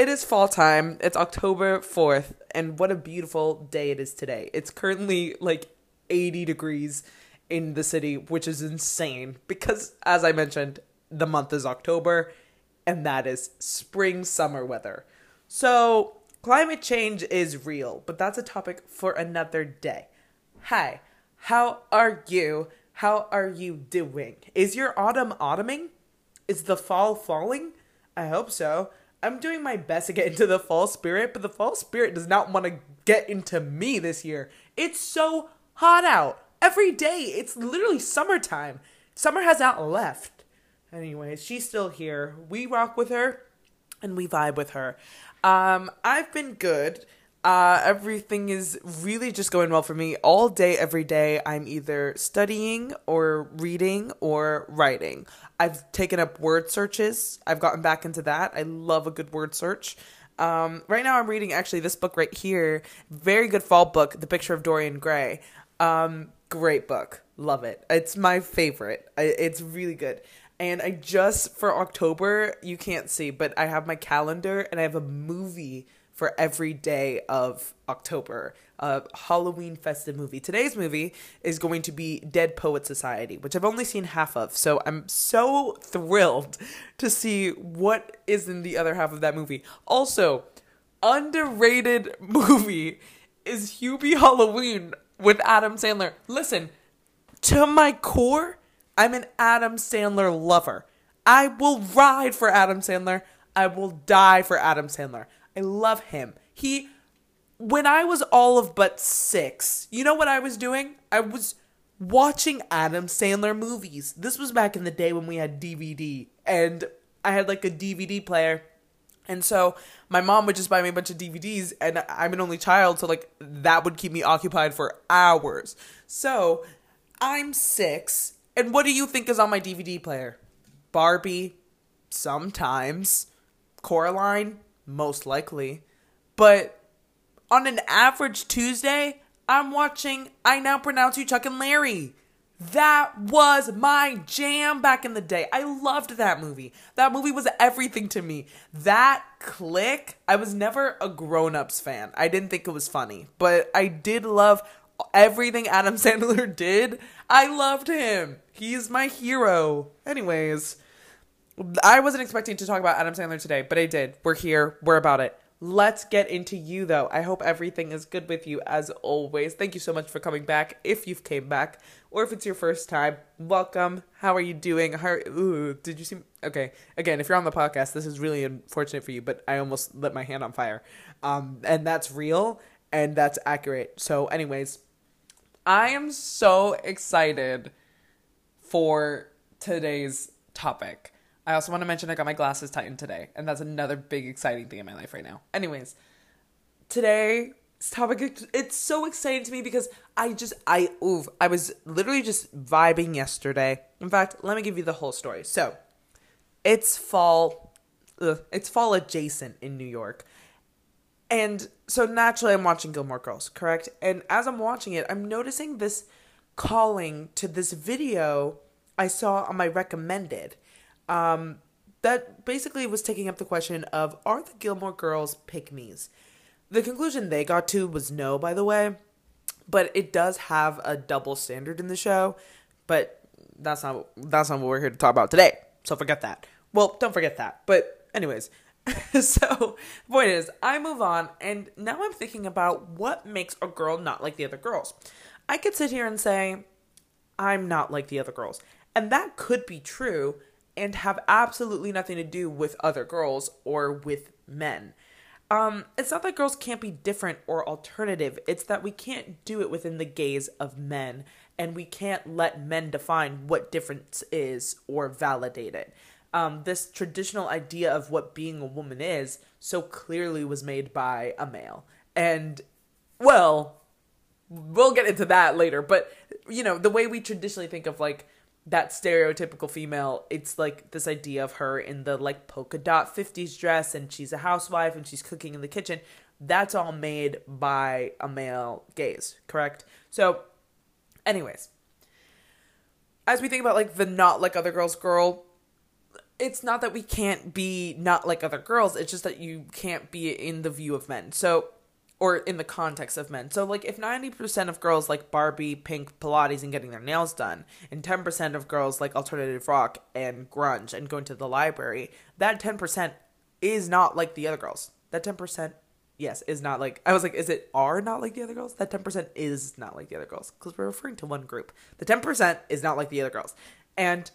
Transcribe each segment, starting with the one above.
It is fall time. It's October 4th, and what a beautiful day it is today. It's currently like 80 degrees in the city, which is insane because, as I mentioned, the month is October, and that is spring summer weather. So, climate change is real, but that's a topic for another day. Hi, how are you? How are you doing? Is your autumn autumning? Is the fall falling? I hope so. I'm doing my best to get into the fall spirit, but the fall spirit does not want to get into me this year. It's so hot out. Every day, it's literally summertime. Summer has not left. Anyways, she's still here. We rock with her and we vibe with her. Um, I've been good. Uh, everything is really just going well for me. All day, every day, I'm either studying or reading or writing. I've taken up word searches. I've gotten back into that. I love a good word search. Um, right now, I'm reading actually this book right here. Very good fall book, The Picture of Dorian Gray. Um, great book. Love it. It's my favorite. I, it's really good. And I just, for October, you can't see, but I have my calendar and I have a movie for every day of October. A Halloween festive movie. Today's movie is going to be Dead Poet Society, which I've only seen half of. So I'm so thrilled to see what is in the other half of that movie. Also, underrated movie is Hubie Halloween with Adam Sandler. Listen, to my core, I'm an Adam Sandler lover. I will ride for Adam Sandler. I will die for Adam Sandler. I love him. He, when I was all of but six, you know what I was doing? I was watching Adam Sandler movies. This was back in the day when we had DVD, and I had like a DVD player. And so my mom would just buy me a bunch of DVDs, and I'm an only child, so like that would keep me occupied for hours. So I'm six, and what do you think is on my DVD player? Barbie, sometimes. Coraline, most likely. But on an average Tuesday, I'm watching I Now Pronounce You Chuck and Larry. That was my jam back in the day. I loved that movie. That movie was everything to me. That click, I was never a grown ups fan. I didn't think it was funny, but I did love everything Adam Sandler did. I loved him. He's my hero. Anyways, I wasn't expecting to talk about Adam Sandler today, but I did. We're here. We're about it. Let's get into you though. I hope everything is good with you as always. Thank you so much for coming back. If you've came back or if it's your first time, welcome. How are you doing? How ooh, did you see Okay. Again, if you're on the podcast, this is really unfortunate for you, but I almost lit my hand on fire. Um and that's real and that's accurate. So anyways, I am so excited for today's topic. I also want to mention I got my glasses tightened today, and that's another big exciting thing in my life right now. Anyways, today's topic it's so exciting to me because I just I ooh I was literally just vibing yesterday. In fact, let me give you the whole story. So, it's fall ugh, it's fall adjacent in New York. And so naturally I'm watching Gilmore Girls, correct? And as I'm watching it, I'm noticing this calling to this video I saw on my recommended um, that basically was taking up the question of are the Gilmore Girls pick me's? The conclusion they got to was no, by the way, but it does have a double standard in the show. But that's not that's not what we're here to talk about today. So forget that. Well, don't forget that. But anyways, so point is, I move on, and now I'm thinking about what makes a girl not like the other girls. I could sit here and say, I'm not like the other girls. And that could be true, and have absolutely nothing to do with other girls or with men. Um, it's not that girls can't be different or alternative, it's that we can't do it within the gaze of men, and we can't let men define what difference is or validate it. Um, this traditional idea of what being a woman is so clearly was made by a male. And, well, we'll get into that later, but, you know, the way we traditionally think of like that stereotypical female it's like this idea of her in the like polka dot 50s dress and she's a housewife and she's cooking in the kitchen that's all made by a male gaze correct so anyways as we think about like the not like other girls girl it's not that we can't be not like other girls, it's just that you can't be in the view of men. So or in the context of men. So like if 90% of girls like Barbie, Pink, Pilates and getting their nails done, and 10% of girls like alternative rock and grunge and going to the library, that 10% is not like the other girls. That 10% yes, is not like I was like is it are not like the other girls? That 10% is not like the other girls cuz we're referring to one group. The 10% is not like the other girls. And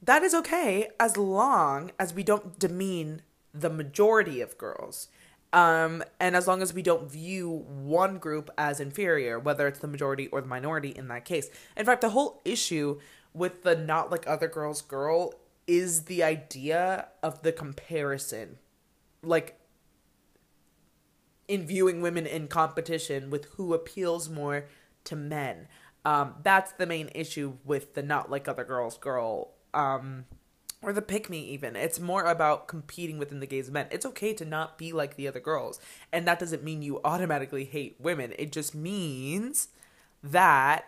that is okay as long as we don't demean the majority of girls um, and as long as we don't view one group as inferior, whether it's the majority or the minority in that case. In fact, the whole issue with the not like other girls girl is the idea of the comparison. Like, in viewing women in competition with who appeals more to men. Um, that's the main issue with the not like other girls girl um, or the pick me even. It's more about competing within the gaze of men. It's okay to not be like the other girls. And that doesn't mean you automatically hate women. It just means that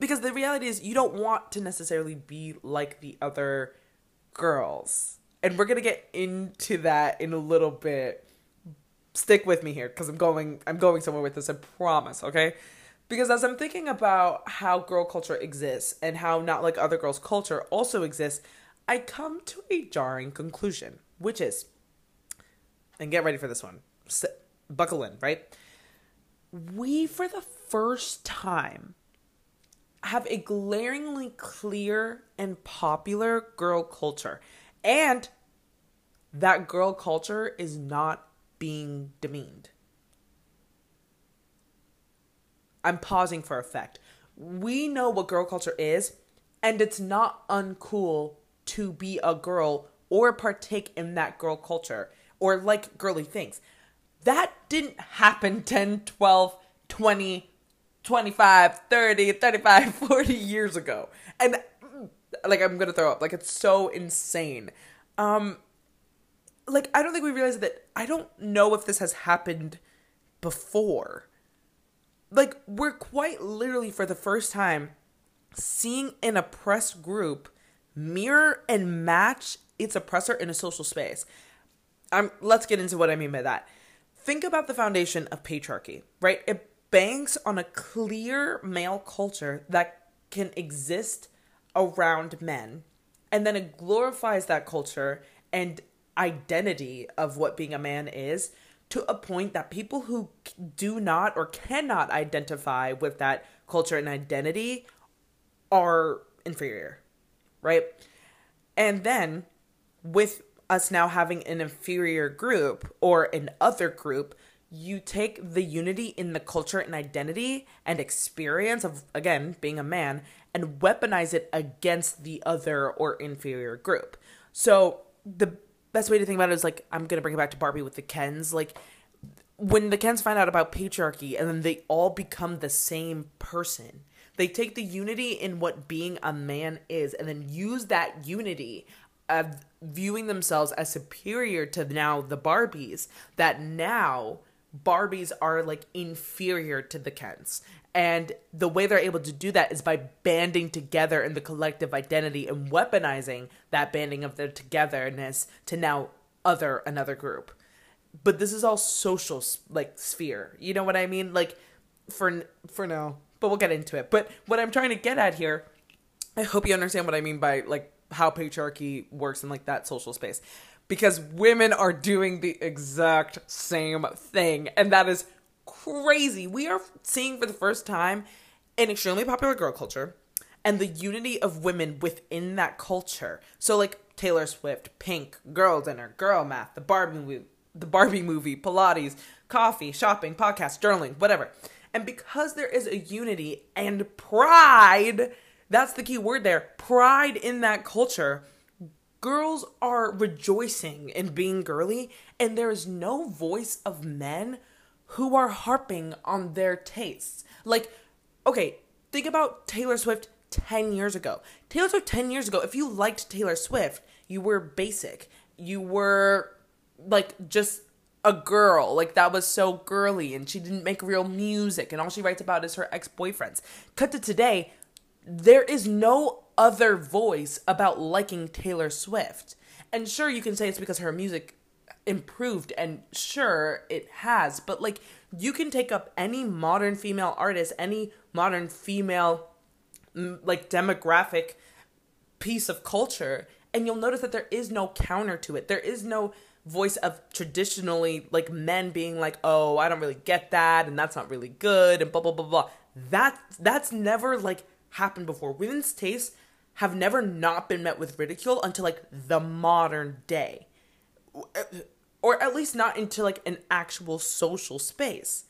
because the reality is you don't want to necessarily be like the other girls. And we're to get into that in a little bit. Stick with me here cuz I'm going I'm going somewhere with this, I promise, okay? Because as I'm thinking about how girl culture exists and how not like other girls culture also exists, I come to a jarring conclusion, which is, and get ready for this one, buckle in, right? We, for the first time, have a glaringly clear and popular girl culture. And that girl culture is not being demeaned. I'm pausing for effect. We know what girl culture is, and it's not uncool to be a girl or partake in that girl culture or like girly things. That didn't happen 10, 12, 20, 25, 30, 35, 40 years ago. And like I'm going to throw up. Like it's so insane. Um like I don't think we realize that I don't know if this has happened before. Like we're quite literally for the first time seeing an oppressed group mirror and match its oppressor in a social space. Um, let's get into what I mean by that. Think about the foundation of patriarchy, right? It banks on a clear male culture that can exist around men, and then it glorifies that culture and identity of what being a man is to a point that people who do not or cannot identify with that culture and identity are inferior right? And then with us now having an inferior group or an other group, you take the unity in the culture and identity and experience of, again, being a man and weaponize it against the other or inferior group. So the best way to think about it is like, I'm going to bring it back to Barbie with the Kens. Like, when the Kens find out about patriarchy and then they all become the same person they take the unity in what being a man is and then use that unity of viewing themselves as superior to now the Barbies, that now Barbies are like inferior to the Kens. And the way they're able to do that is by banding together in the collective identity and weaponizing that banding of their togetherness to now other another group. But this is all social like sphere. You know what I mean? Like for for now but we'll get into it. But what I'm trying to get at here, I hope you understand what I mean by like how patriarchy works in like that social space. Because women are doing the exact same thing, and that is crazy. We are seeing for the first time an extremely popular girl culture and the unity of women within that culture. So like Taylor Swift, Pink, Girl Dinner, Girl Math, the Barbie movie, the Barbie movie, Pilates, coffee, shopping, podcast, journaling, whatever. And because there is a unity and pride, that's the key word there pride in that culture. Girls are rejoicing in being girly, and there is no voice of men who are harping on their tastes. Like, okay, think about Taylor Swift 10 years ago. Taylor Swift 10 years ago, if you liked Taylor Swift, you were basic. You were like just a girl. Like that was so girly and she didn't make real music and all she writes about is her ex-boyfriends. Cut to today, there is no other voice about liking Taylor Swift. And sure, you can say it's because her music improved, and sure, it has, but like, you can take up any modern female artist, any modern female, like, demographic piece of culture, and you'll notice that there is no counter to it. There is no voice of traditionally like men being like, "Oh, I don't really get that and that's not really good" and blah blah blah blah. That that's never like happened before. Women's tastes have never not been met with ridicule until like the modern day. Or at least not into like an actual social space.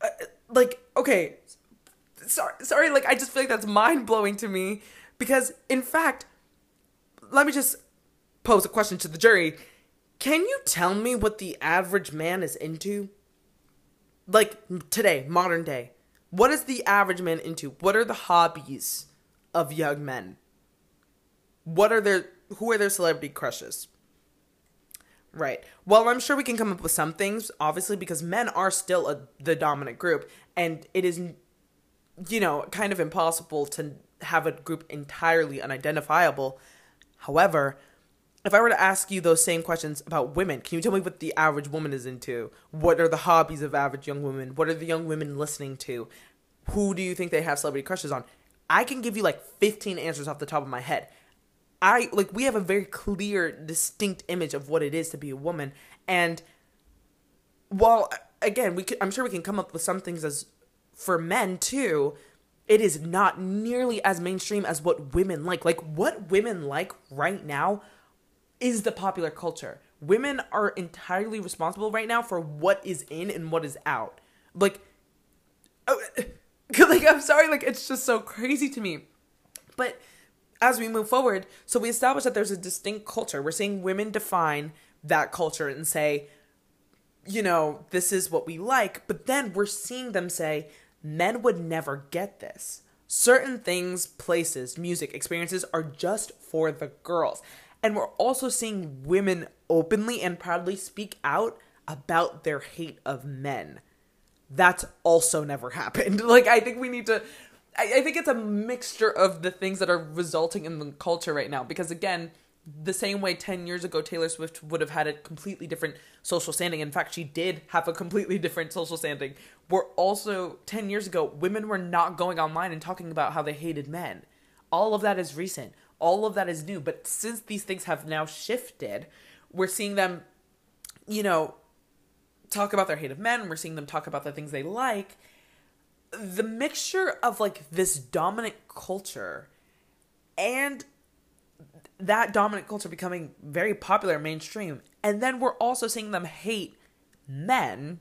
Uh, like okay, sorry sorry like I just feel like that's mind-blowing to me because in fact let me just pose a question to the jury. Can you tell me what the average man is into? Like today, modern day. What is the average man into? What are the hobbies of young men? What are their who are their celebrity crushes? Right. Well, I'm sure we can come up with some things, obviously, because men are still a, the dominant group, and it is, you know, kind of impossible to have a group entirely unidentifiable. However, if I were to ask you those same questions about women, can you tell me what the average woman is into? What are the hobbies of average young women? What are the young women listening to? Who do you think they have celebrity crushes on? I can give you like 15 answers off the top of my head. I like we have a very clear, distinct image of what it is to be a woman, and while again, we could, I'm sure we can come up with some things as for men too. It is not nearly as mainstream as what women like. Like what women like right now is the popular culture. Women are entirely responsible right now for what is in and what is out. Like, oh, like I'm sorry, like it's just so crazy to me. But as we move forward, so we establish that there's a distinct culture. We're seeing women define that culture and say, you know, this is what we like. But then we're seeing them say, men would never get this. Certain things, places, music, experiences are just for the girls. And we're also seeing women openly and proudly speak out about their hate of men. That's also never happened. Like, I think we need to. I, I think it's a mixture of the things that are resulting in the culture right now. Because, again, the same way 10 years ago Taylor Swift would have had a completely different social standing. In fact, she did have a completely different social standing. We're also 10 years ago, women were not going online and talking about how they hated men. All of that is recent all of that is new. But since these things have now shifted, we're seeing them, you know, talk about their hate of men. We're seeing them talk about the things they like. The mixture of like this dominant culture and that dominant culture becoming very popular mainstream. And then we're also seeing them hate men,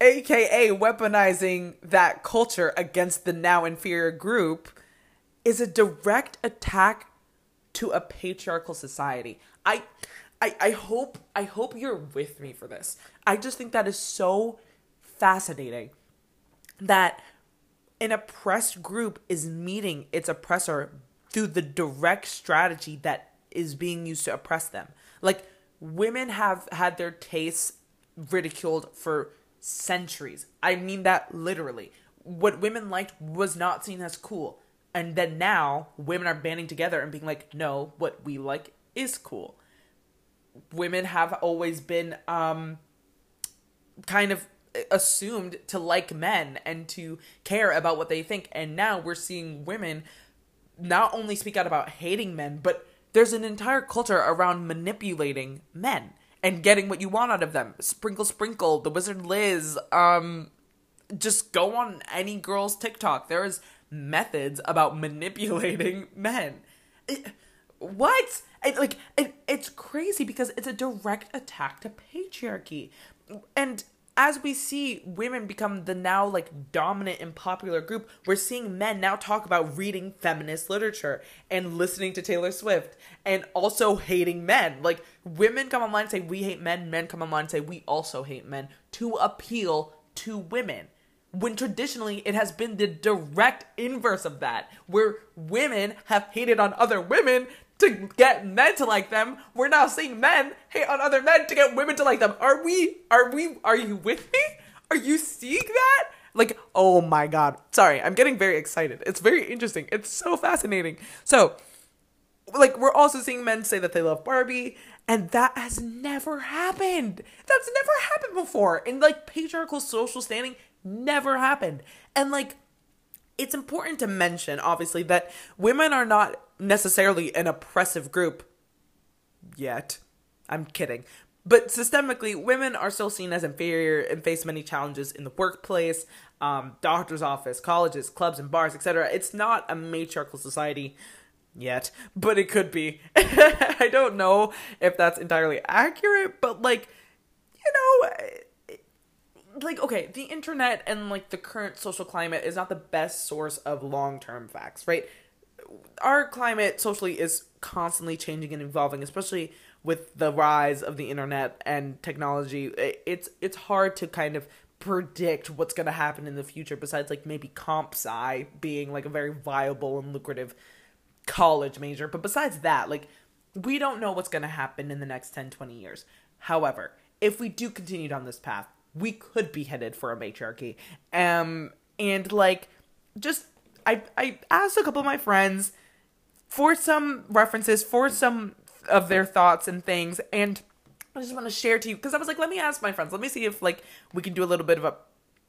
aka weaponizing that culture against the now inferior group is a direct attack to a patriarchal society. I I I hope I hope you're with me for this. I just think that is so fascinating that an oppressed group is meeting its oppressor through the direct strategy that is being used to oppress them. Like women have had their tastes ridiculed for centuries. I mean that literally. What women liked was not seen as cool and then now women are banding together and being like no what we like is cool. Women have always been um kind of assumed to like men and to care about what they think. And now we're seeing women not only speak out about hating men but there's an entire culture around manipulating men and getting what you want out of them. Sprinkle sprinkle the wizard liz um just go on any girl's tiktok. There is methods about manipulating men. It, what? It, like it, it's crazy because it's a direct attack to patriarchy. And as we see women become the now like dominant and popular group, we're seeing men now talk about reading feminist literature and listening to Taylor Swift and also hating men. Like women come online and say we hate men, men come online and say we also hate men to appeal to women when traditionally it has been the direct inverse of that, where women have hated on other women to get men to like them. We're now seeing men hate on other men to get women to like them. Are we, are we, are you with me? Are you seeing that? Like, oh my god. Sorry, I'm getting very excited. It's very interesting. It's so fascinating. So, like we're also seeing men say that they love Barbie and that has never happened. That's never happened before. In like patriarchal social standing never happened. And like it's important to mention obviously that women are not necessarily an oppressive group yet. I'm kidding. But systemically, women are still seen as inferior and face many challenges in the workplace, um, doctor's office, colleges, clubs, and bars, etc. It's not a matriarchal society yet, but it could be. I don't know if that's entirely accurate, but like, you know, like okay, the internet and like the current social climate is not the best source of long-term facts, right? Our climate socially is constantly changing and evolving, especially with the rise of the internet and technology. It's it's hard to kind of predict what's going to happen in the future besides like maybe comp sci being like a very viable and lucrative college major. But besides that, like, we don't know what's going to happen in the next 10, 20 years. However, if we do continue down this path, we could be headed for a matriarchy. Um, and like, just, I, I asked a couple of my friends for some references, for some of their thoughts and things, and I just want to share to you because I was like, let me ask my friends, let me see if like we can do a little bit of a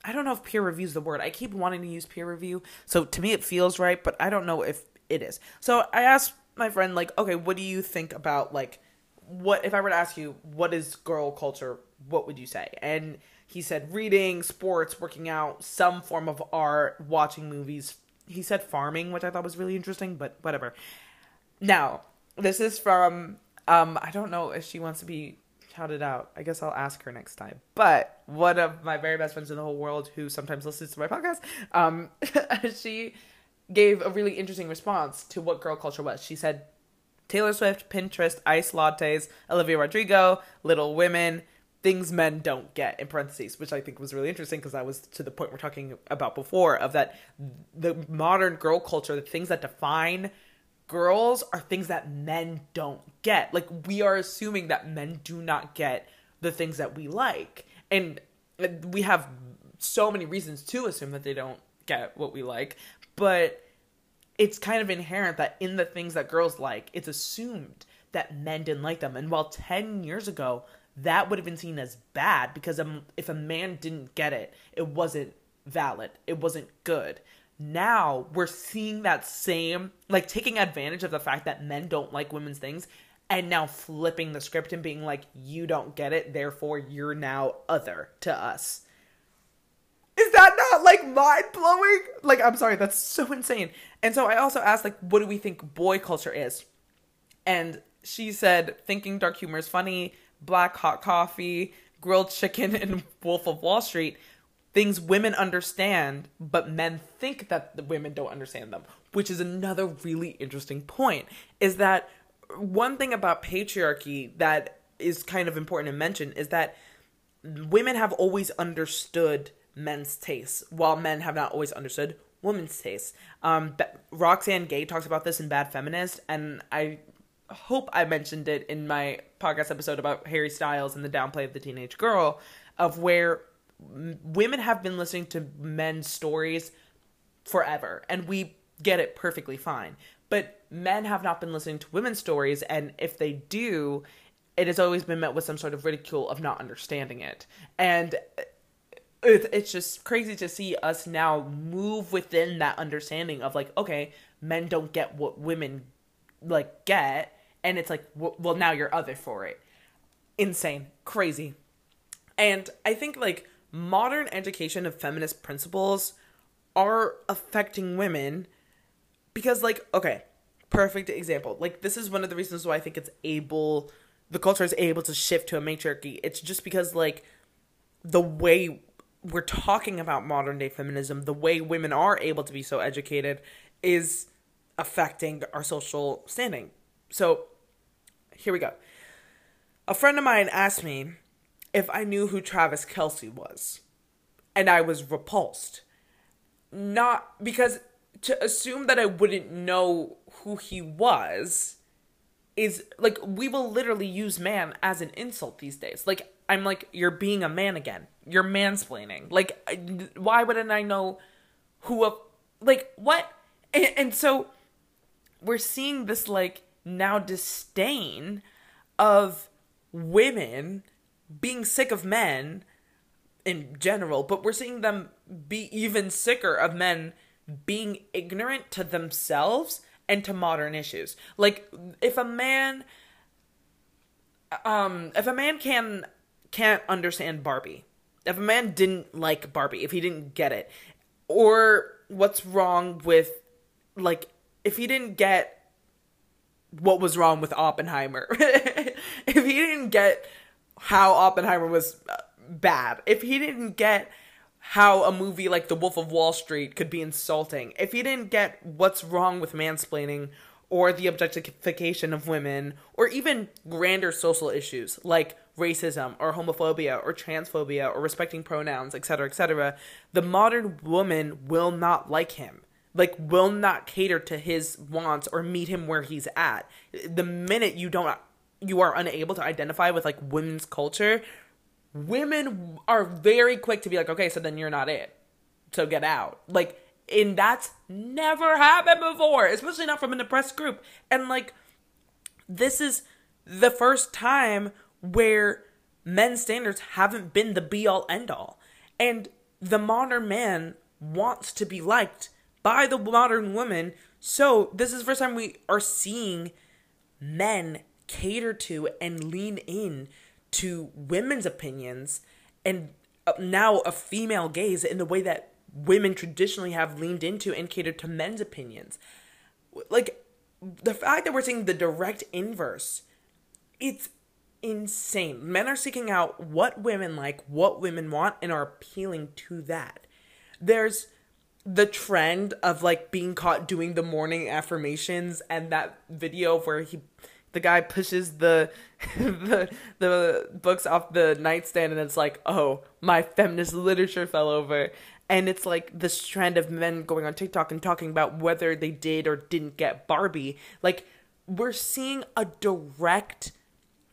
I don't know if peer review is the word. I keep wanting to use peer review. So to me it feels right, but I don't know if it is. So I asked my friend, like, okay, what do you think about like what if I were to ask you what is girl culture, what would you say? And he said reading, sports, working out, some form of art, watching movies. He said farming, which I thought was really interesting, but whatever. Now, this is from um I don't know if she wants to be shouted out. I guess I'll ask her next time. But one of my very best friends in the whole world who sometimes listens to my podcast, um she gave a really interesting response to what girl culture was. She said Taylor Swift, Pinterest, iced lattes, Olivia Rodrigo, Little Women, things men don't get in parentheses, which I think was really interesting because that was to the point we're talking about before of that the modern girl culture, the things that define girls are things that men don't get. Like we are assuming that men do not get the things that we like. And uh, we have so many reasons to assume that they don't get what we like, but it's kind of inherent that in the things that girls like, it's assumed that men didn't like them. And while 10 years ago, that would have been seen as bad because if a man didn't get it, it wasn't valid, it wasn't good. Now we're seeing that same, like taking advantage of the fact that men don't like women's things and now flipping the script and being like, you don't get it, therefore you're now other to us. Is that not like mind blowing? Like, I'm sorry, that's so insane. And so I also asked, like, what do we think boy culture is? And she said, thinking dark humor is funny, black hot coffee, grilled chicken, and Wolf of Wall Street. Things women understand, but men think that the women don't understand them, which is another really interesting point. Is that one thing about patriarchy that is kind of important to mention is that women have always understood men's tastes, while men have not always understood women's tastes. Um, Roxane Gay talks about this in Bad Feminist, and I hope I mentioned it in my podcast episode about Harry Styles and the downplay of the teenage girl, of where women have been listening to men's stories forever, and we get it perfectly fine. But men have not been listening to women's stories, and if they do, it has always been met with some sort of ridicule of not understanding it. And uh, it's just crazy to see us now move within that understanding of like okay men don't get what women like get and it's like well now you're other for it. Insane. Crazy. And i think like modern education of feminist principles are affecting women because like okay perfect example. Like this is one of the reasons why i think it's able the culture is able to shift to a matriarchy. It's just because like the way we're talking about modern day feminism, the way women are able to be so educated is affecting our social standing. So, here we go. A friend of mine asked me if I knew who Travis Kelce was, and I was repulsed. Not because to assume that I wouldn't know who he was is like we will literally use man as an insult these days. Like I'm like you're being a man again. You're mansplaining. Like why wouldn't I know who a like what? And, and so we're seeing this like now disdain of women being sick of men in general, but we're seeing them be even sicker of men being ignorant to themselves and to modern issues. Like if a man um if a man can can't understand Barbie, if a man didn't like Barbie, if he didn't get it, or what's wrong with like if he didn't get what was wrong with Oppenheimer, if he didn't get how Oppenheimer was uh, bad, if he didn't get how a movie like The Wolf of Wall Street could be insulting, if he didn't get what's wrong with mansplaining or the objectification of women, or even grander social issues like racism or homophobia or transphobia or respecting pronouns, etc., etc., the modern woman will not like him. Like, will not cater to his wants or meet him where he's at. The minute you don't, you are unable to identify with like women's culture, women are very quick to be like, okay, so then you're not it. So get out. Like, and that's never happened before, especially not from an oppressed group. And like, this is the first time where men's standards haven't been the be all end all. And the modern man wants to be liked by the modern woman. So this is the first time we are seeing men cater to and lean in to women's opinions and uh, now a female gaze in the way that women traditionally have leaned into and catered to men's opinions. Like the fact that we're seeing the direct inverse, it's insane. Men are seeking out what women like, what women want, and are appealing to that. There's the trend of like being caught doing the morning affirmations and that video where he the guy pushes the the the books off the nightstand and it's like, "Oh, my feminist literature fell over." And it's like this trend of men going on TikTok and talking about whether they did or didn't get Barbie. Like we're seeing a direct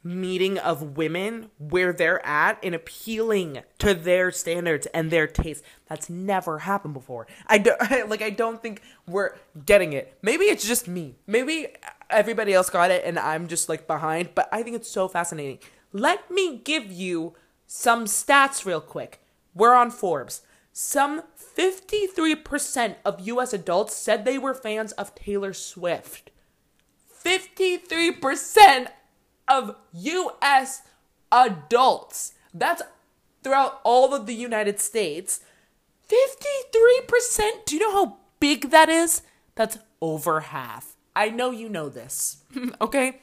meeting of women where they're at and appealing to their standards and their taste. That's never happened before. I don't like I don't think we're getting it. Maybe it's just me. Maybe everybody else got it and I'm just like behind, but I think it's so fascinating. Let me give you some stats real quick. We're on Forbes. Some 53% of US adults said they were fans of Taylor Swift. 53% of US adults. That's throughout all of the United States. 53%. Do you know how big that is? That's over half. I know you know this, okay?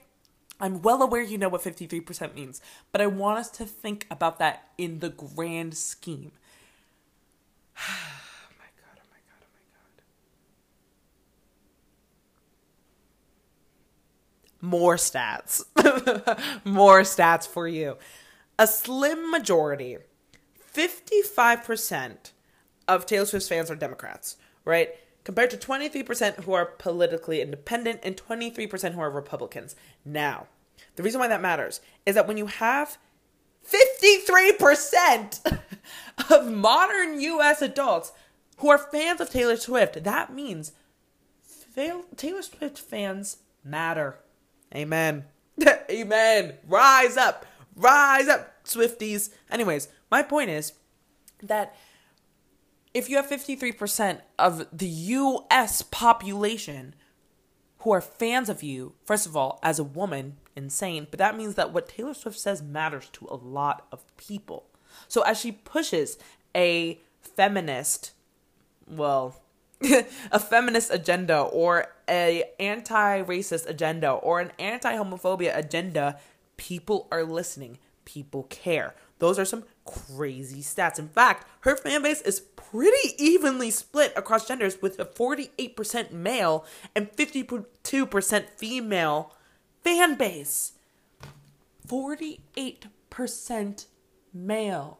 I'm well aware you know what 53% means, but I want us to think about that in the grand scheme. oh my god, oh my god, oh my god. More stats. More stats for you. A slim majority, 55% of Taylor Swift's fans are Democrats, right? Compared to 23% who are politically independent and 23% who are Republicans. Now, the reason why that matters is that when you have 53% of modern US adults who are fans of Taylor Swift, that means Taylor Swift fans matter. Amen. Amen. Rise up. Rise up, Swifties. Anyways, my point is that if you have 53% of the US population who are fans of you, first of all, as a woman, insane, but that means that what Taylor Swift says matters to a lot of people. So as she pushes a feminist, well, a feminist agenda or a anti-racist agenda or an anti-homophobia agenda, people are listening. People care. Those are some crazy stats. In fact, her fan base is pretty evenly split across genders with a 48% male and 52% female fan base. 48% male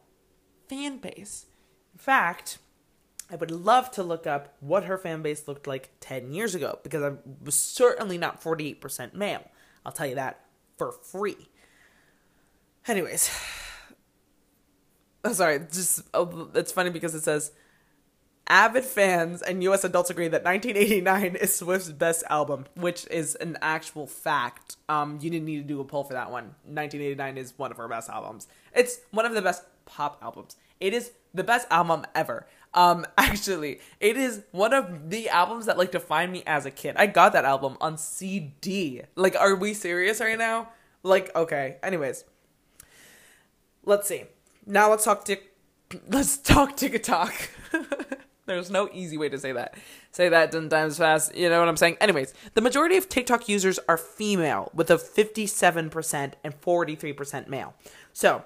fan base. In fact, I would love to look up what her fan base looked like 10 years ago because I was certainly not 48% male. I'll tell you that for free. Anyways, oh, sorry, just oh, it's funny because it says avid fans and US adults agree that 1989 is Swift's best album, which is an actual fact. Um, you didn't need to do a poll for that one. 1989 is one of her best albums. It's one of the best pop albums. It is the best album ever. Um, actually, it is one of the albums that like defined me as a kid. I got that album on CD. Like, are we serious right now? Like, okay. Anyways, let's see. Now let's talk tick. Let's talk to TikTok. There's no easy way to say that. Say that ten times fast. You know what I'm saying? Anyways, the majority of TikTok users are female, with a 57% and 43% male. So,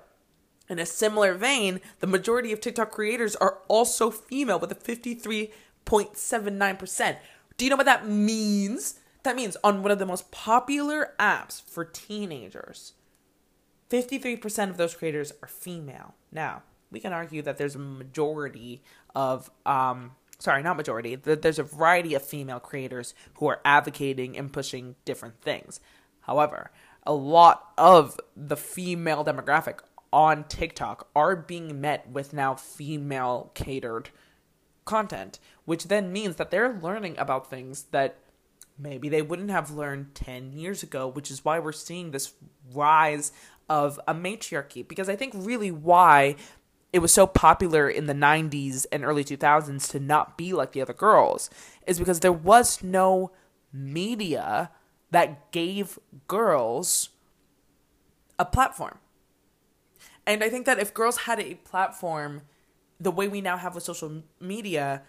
in a similar vein, the majority of TikTok creators are also female, with a 53.79%. Do you know what that means? That means on one of the most popular apps for teenagers, 53% of those creators are female. Now, we can argue that there's a majority of um sorry, not majority, that there's a variety of female creators who are advocating and pushing different things. However, a lot of the female demographic on TikTok are being met with now female catered content, which then means that they're learning about things that maybe they wouldn't have learned 10 years ago, which is why we're seeing this rise of a matriarchy. Because I think really why it was so popular in the 90s and early 2000s to not be like the other girls is because there was no media that gave girls a platform. And I think that if girls had a platform the way we now have with social media,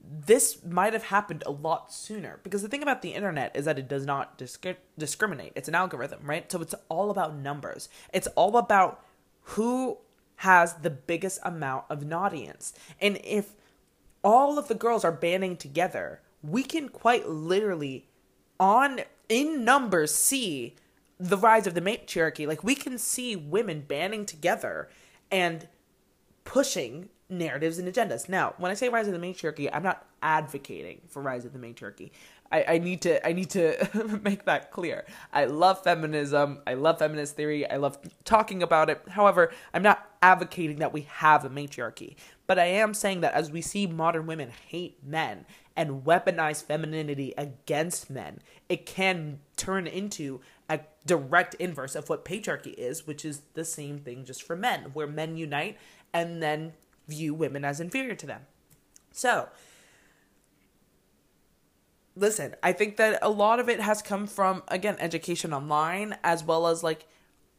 this might have happened a lot sooner. Because the thing about the internet is that it does not disc- discriminate. It's an algorithm, right? So it's all about numbers. It's all about who has the biggest amount of an audience. And if all of the girls are banding together, we can quite literally on in numbers see the rise of the matriarchy. Like we can see women banding together and pushing narratives and agendas. Now, when I say rise of the matriarchy, I'm not advocating for rise of the matriarchy. I, I need to I need to make that clear. I love feminism. I love feminist theory. I love talking about it. However, I'm not advocating that we have a matriarchy. But I am saying that as we see modern women hate men and weaponize femininity against men, it can turn into a direct inverse of what patriarchy is, which is the same thing just for men, where men unite and then view women as inferior to them. So, listen, I think that a lot of it has come from again education online as well as like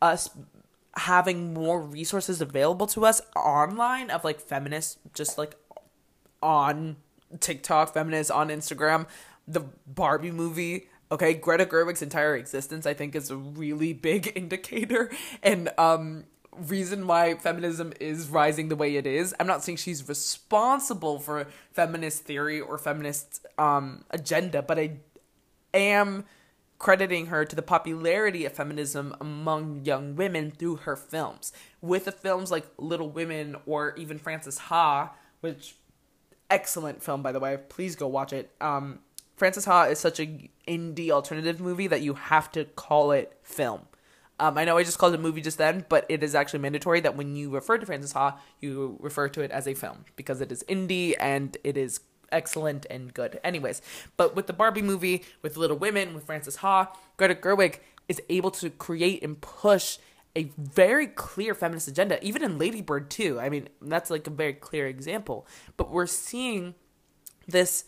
us having more resources available to us online of like feminists just like on TikTok, feminists on Instagram, the Barbie movie Okay, Greta Gerwig's entire existence, I think, is a really big indicator and um, reason why feminism is rising the way it is. I'm not saying she's responsible for feminist theory or feminist um, agenda, but I am crediting her to the popularity of feminism among young women through her films. With the films like Little Women or even Frances Ha, which excellent film by the way. Please go watch it. Um, Frances Ha is such a indie alternative movie that you have to call it film. Um, I know I just called it a movie just then, but it is actually mandatory that when you refer to Frances Ha, you refer to it as a film because it is indie and it is excellent and good. Anyways, but with the Barbie movie, with Little Women, with Frances Ha, Greta Gerwig is able to create and push a very clear feminist agenda, even in Lady Bird too. I mean, that's like a very clear example. But we're seeing this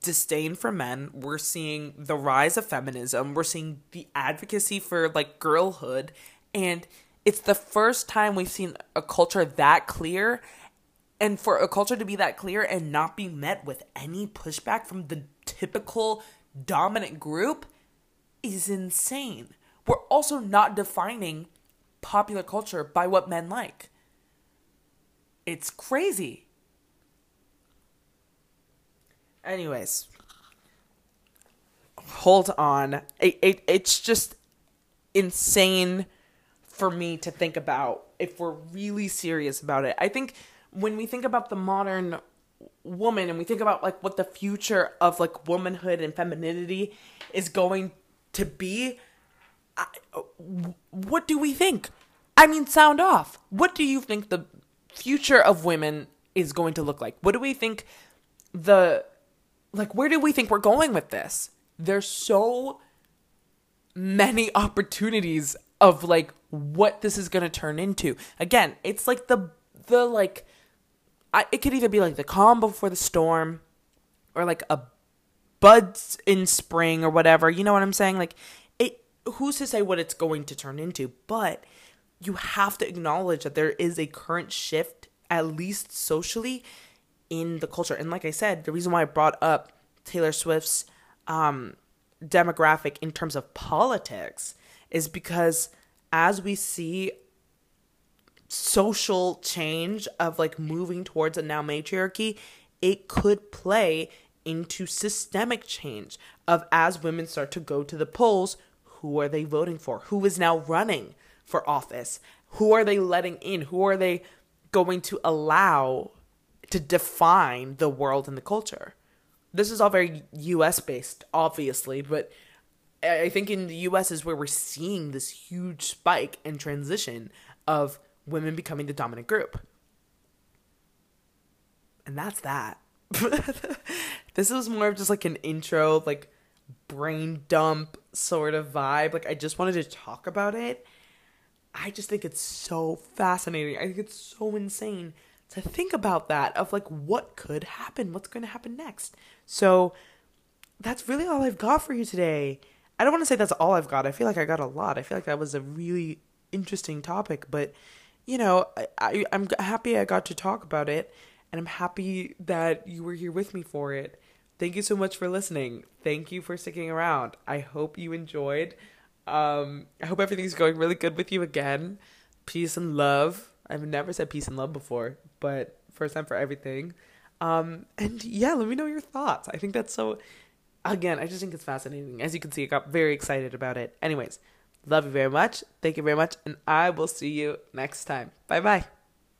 disdain for men. We're seeing the rise of feminism. We're seeing the advocacy for like girlhood. And it's the first time we've seen a culture that clear. And for a culture to be that clear and not be met with any pushback from the typical dominant group is insane. We're also not defining popular culture by what men like. It's crazy. Anyways, hold on. It, it, it's just insane for me to think about if we're really serious about it. I think when we think about the modern woman and we think about like what the future of like womanhood and femininity is going to be, I, what do we think? I mean, sound off. What do you think the future of women is going to look like? What do we think the like where do we think we're going with this? There's so many opportunities of like what this is going to turn into. Again, it's like the the like I, it could either be like the calm before the storm or like a buds in spring or whatever. You know what I'm saying? Like it who's to say what it's going to turn into? But you have to acknowledge that there is a current shift at least socially in the culture. And like I said, the reason why I brought up Taylor Swift's um, demographic in terms of politics is because as we see social change of like moving towards a now matriarchy, it could play into systemic change of as women start to go to the polls, who are they voting for? Who is now running for office? Who are they letting in? Who are they going to allow to define the world and the culture? This is all very US based, obviously, but I think in the US is where we're seeing this huge spike and transition of women becoming the dominant group. And that's that. this was more of just like an intro, like brain dump sort of vibe. Like I just wanted to talk about it. I just think it's so fascinating. I think it's so insane to think about that of like what could happen, what's going to happen next. So that's really all I've got for you today. I don't want to say that's all I've got. I feel like I got a lot. I feel like that was a really interesting topic, but you know, I, I'm happy I got to talk about it and I'm happy that you were here with me for it. Thank you so much for listening. Thank you for sticking around. I hope you enjoyed. Um, I hope everything's going really good with you again. Peace and love. I've never said peace and love before, but first time for everything. Um, and yeah, let me know your thoughts. I think that's so. Again, I just think it's fascinating. As you can see, I got very excited about it. Anyways, love you very much. Thank you very much, and I will see you next time. Bye bye.